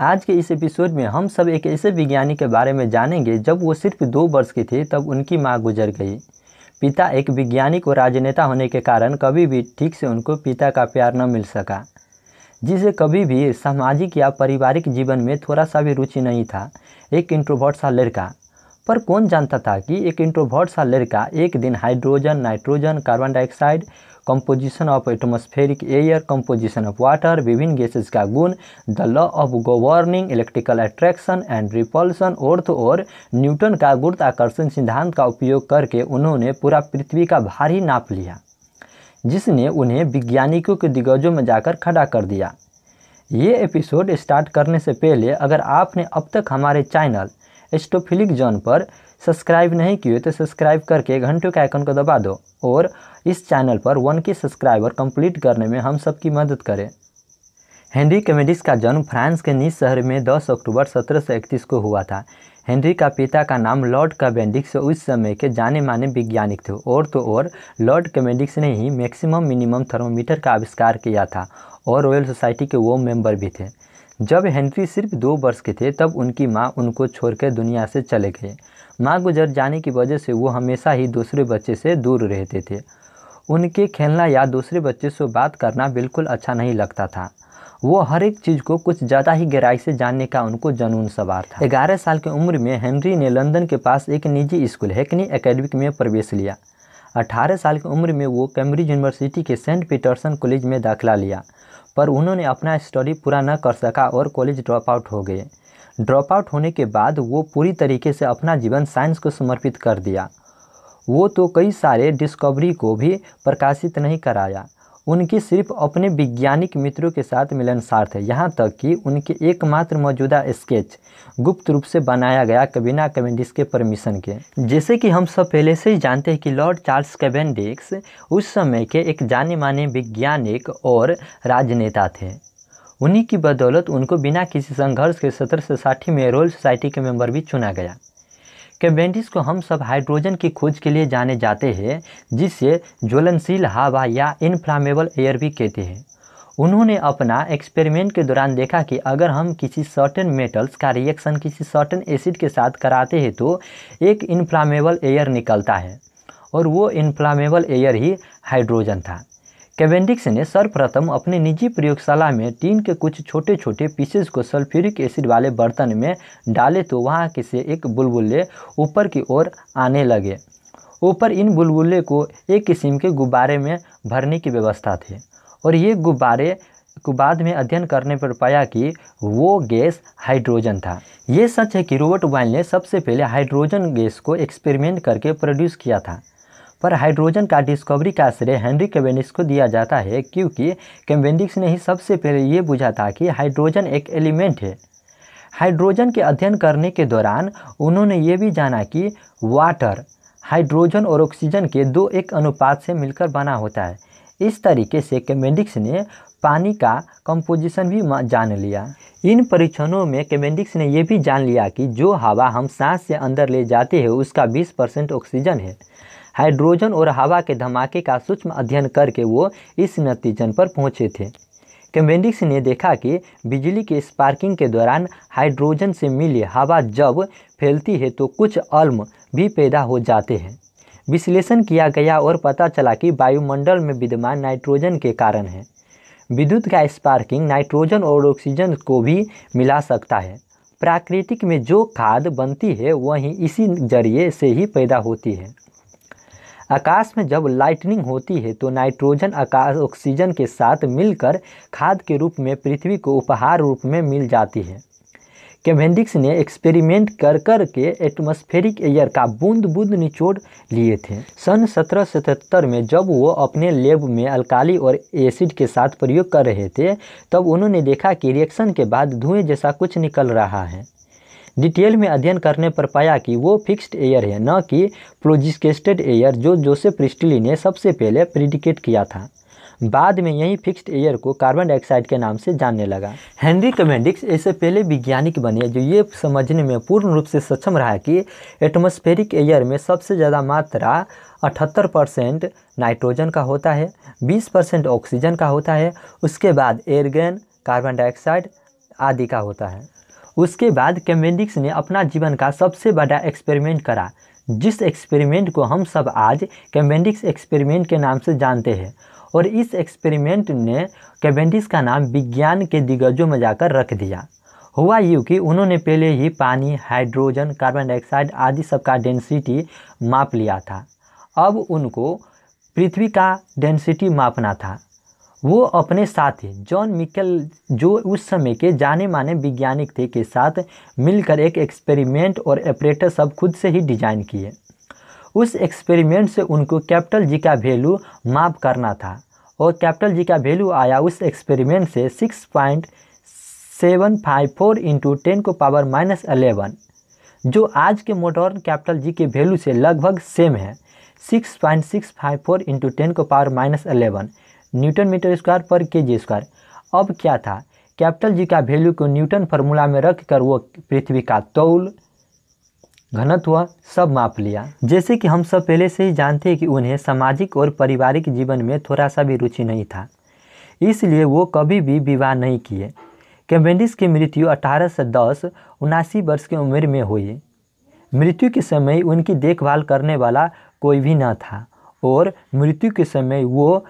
आज के इस एपिसोड में हम सब एक ऐसे विज्ञानी के बारे में जानेंगे, जब वो सिर्फ़ दो वर्ष के थे, तब उनकी माँ गुजर गई। पिता एक वैज्ञानिक और राजनेता होने के कारण कभी भी ठीक से उनको पिता का प्यार न मिल सका। जिसे कभी भी सामाजिक या पारिवारिक जीवन में थोड़ा सा भी रुचि नहीं था, एक इंट्रोवर्ट सा लड़का। पर कौन जानता था कि एक इंट्रोवर्ट सा लड़का एक दिन hydrogen nitrogen carbon dioxide composition of atmospheric air composition of water विभिन्न गैसेस का गुण the law of governing electrical attraction and repulsion ओर्थ और न्यूटन का गुरुत्वाकर्षण सिद्धांत का उपयोग करके उन्होंने पूरा पृथ्वी का भारी नाप लिया, जिसने उन्हें वैज्ञानिकों के दिग्गजों में जाकर खड़ा कर दिया। ये एपिसोड स्टार्ट करने से पहले अगर आपने अब तक हमारे चैनल एस्टोफिलिक जॉन पर सब्सक्राइब नहीं किए तो सब्सक्राइब करके घंटों के आइकन को दबा दो और इस चैनल पर वन के सब्सक्राइबर कंप्लीट करने में हम सबकी मदद करें। हेनरी कमेडिस का जन्म फ्रांस के नीस शहर में 10 अक्टूबर 1731 को हुआ था। हेनरी का पिता का नाम लॉर्ड कमेडिक्स उस समय के जाने माने वैज्ञानिक थे। और तो और, लॉर्ड कमेडिक्स ने ही मैक्सिमम मिनिमम थर्मोमीटर का आविष्कार किया था और रॉयल सोसाइटी के वो मेंबर भी थे। जब हेनरी सिर्फ़ दो वर्ष के थे, तब उनकी माँ उनको छोड़कर दुनिया से चले गए। माँ गुजर जाने की वजह से वो हमेशा ही दूसरे बच्चे से दूर रहते थे। उनके खेलना या दूसरे बच्चे से बात करना बिल्कुल अच्छा नहीं लगता था। वो हर एक चीज़ को कुछ ज़्यादा ही गहराई से जानने का उनको जनून सवार था। ग्यारह साल की उम्र में हेनरी ने लंदन के पास एक निजी स्कूल, हैकनी एकेडमिक में प्रवेश लिया। अठारह साल की उम्र में वो कैम्ब्रिज यूनिवर्सिटी के सेंट पीटरसन कॉलेज में दाखिला लिया, पर उन्होंने अपना स्टडी पूरा न कर सका और कॉलेज ड्रॉप आउट हो गए। ड्रॉप आउट होने के बाद वो पूरी तरीके से अपना जीवन साइंस को समर्पित कर दिया। वो तो कई सारे डिस्कवरी को भी प्रकाशित नहीं कराया उनकी सिर्फ़ अपने वैज्ञानिक मित्रों के साथ मिलनसार थे। यहाँ तक कि उनके एकमात्र मौजूदा स्केच गुप्त रूप से बनाया गया बिना कैवेंडिस के परमिशन के। जैसे कि हम सब पहले से ही जानते हैं कि लॉर्ड चार्ल्स कैवेंडिक्स उस समय के एक जाने माने वैज्ञानिक और राजनेता थे। उन्हीं की बदौलत उनको बिना किसी संघर्ष के सत्रह सौ साठी में रॉयल सोसाइटी के मेंबर भी चुना गया। कैवेंडिस को हम सब हाइड्रोजन की खोज के लिए जाने जाते हैं, जिसे ज्वलनशील हवा या इनफ्लामेबल एयर भी कहते हैं। उन्होंने अपना एक्सपेरिमेंट के दौरान देखा कि अगर हम किसी सर्टेन मेटल्स का रिएक्शन किसी सर्टेन एसिड के साथ कराते हैं तो एक इनफ्लामेबल एयर निकलता है, और वो इनफ्लामेबल एयर ही हाइड्रोजन था। कैवेंडिक्स ने सर्वप्रथम अपने निजी प्रयोगशाला में टीन के कुछ छोटे छोटे पीसेस को सल्फ्यूरिक एसिड वाले बर्तन में डाले तो वहाँ के से एक बुलबुले ऊपर की ओर आने लगे। ऊपर इन बुलबुले को एक किस्म के गुब्बारे में भरने की व्यवस्था थी और ये गुब्बारे को बाद में अध्ययन करने पर पाया कि वो गैस हाइड्रोजन था। ये सच है कि रोबर्ट वाइल ने सबसे पहले हाइड्रोजन गैस को एक्सपेरिमेंट करके प्रोड्यूस किया था। पर हाइड्रोजन का डिस्कवरी का श्रेय हेनरी कैवेंडिक्स को दिया जाता है क्योंकि कैवेंडिक्स ने ही सबसे पहले ये बुझा था कि हाइड्रोजन एक एलिमेंट है। हाइड्रोजन के अध्ययन करने के दौरान उन्होंने ये भी जाना कि वाटर, हाइड्रोजन और ऑक्सीजन के दो एक अनुपात से मिलकर बना होता है। इस तरीके से कैमेंडिक्स ने पानी का कंपोजिशन भी जान लिया। इन परीक्षणों में कैमेंडिक्स ने यह भी जान लिया कि जो हवा हम सांस से अंदर ले जाते हैं उसका 20 परसेंट ऑक्सीजन है। हाइड्रोजन और हवा के धमाके का सूक्ष्म अध्ययन करके वो इस नतीजन पर पहुँचे थे। कैम्बेंडिक्स ने देखा कि बिजली के स्पार्किंग के दौरान हाइड्रोजन से मिली हवा जब फैलती है तो कुछ अल्म भी पैदा हो जाते हैं। विश्लेषण किया गया और पता चला कि वायुमंडल में विद्यमान नाइट्रोजन के कारण है। विद्युत का स्पार्किंग नाइट्रोजन और ऑक्सीजन को भी मिला सकता है। प्राकृतिक में जो खाद बनती है, वही इसी ज़रिए से ही पैदा होती है। आकाश में जब लाइटनिंग होती है तो नाइट्रोजन आकाश ऑक्सीजन के साथ मिलकर खाद के रूप में, पृथ्वी को उपहार रूप में मिल जाती है। कैवेंडिक्स ने एक्सपेरिमेंट कर कर के एटमॉस्फेरिक एयर का बूंद बूंद निचोड़ लिए थे। सन सत्रह सौ सतहत्तर में जब वो अपने लेब में अल्काली और एसिड के साथ प्रयोग कर रहे थे, तब उन्होंने देखा कि रिएक्शन के बाद धुएँ जैसा कुछ निकल रहा है। डिटेल में अध्ययन करने पर पाया कि वो फिक्स्ड एयर है, न कि प्रोजिस्केस्टेड एयर जो जोसेफ प्रिस्टली ने सबसे पहले प्रिडिकेट किया था। बाद में यही फिक्स्ड एयर को कार्बन डाइऑक्साइड के नाम से जानने लगा। हेनरी कमेंडिक्स ऐसे पहले वैज्ञानिक बने जो ये समझने में पूर्ण रूप से सक्षम रहा कि एटमॉस्फेरिक एयर में सबसे ज़्यादा मात्रा अठहत्तर परसेंट नाइट्रोजन का होता है, बीस परसेंट ऑक्सीजन का होता है, उसके बाद एयरगन कार्बन डाइऑक्साइड आदि का होता है। उसके बाद कैम्बेंडिक्स ने अपना जीवन का सबसे बड़ा एक्सपेरिमेंट करा, जिस एक्सपेरिमेंट को हम सब आज कैमेंडिक्स एक्सपेरिमेंट के नाम से जानते हैं। और इस एक्सपेरिमेंट ने कैम्बेंडिक्स का नाम विज्ञान के दिग्गजों में जाकर रख दिया। हुआ यूँ कि उन्होंने पहले ही पानी, हाइड्रोजन, कार्बन डाइऑक्साइड आदि सबका डेंसिटी माप लिया था। अब उनको पृथ्वी का डेंसिटी मापना था। वो अपने साथी, जॉन मिकल, जो उस समय के जाने माने वैज्ञानिक थे, के साथ मिलकर एक एक्सपेरिमेंट और ऑपरेटर सब खुद से ही डिज़ाइन किए। उस एक्सपेरिमेंट से उनको कैपिटल जी का वैल्यू माप करना था और कैपिटल जी का वैल्यू आया उस एक्सपेरिमेंट से six point seven five four into ten को पावर माइनस अलेवन जो आज के मॉडर्न कैपिटल जी के वैल्यू से लगभग सेम है। Six point six five four into ten को power minus eleven newton metre square per K G square. अब क्या था? कैपिटल जी का वैल्यू को न्यूटन फार्मूला में रख कर वो पृथ्वी का तौल, घनत्व सब माप लिया। जैसे कि हम सब पहले से ही जानते हैं कि उन्हें सामाजिक और पारिवारिक जीवन में थोड़ा सा भी रुचि नहीं था। इसलिए वो कभी भी विवाह नहीं किए। कैम्बेंडिस की मृत्यु अठारह से दस, उनासी वर्ष की उम्र में हुई। मृत्यु के समय उनकी देखभाल करने वाला कोई भी न था और मृत्यु के समय वो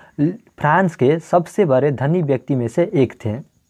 फ्रांस के सबसे बड़े धनी व्यक्ति में से एक थे।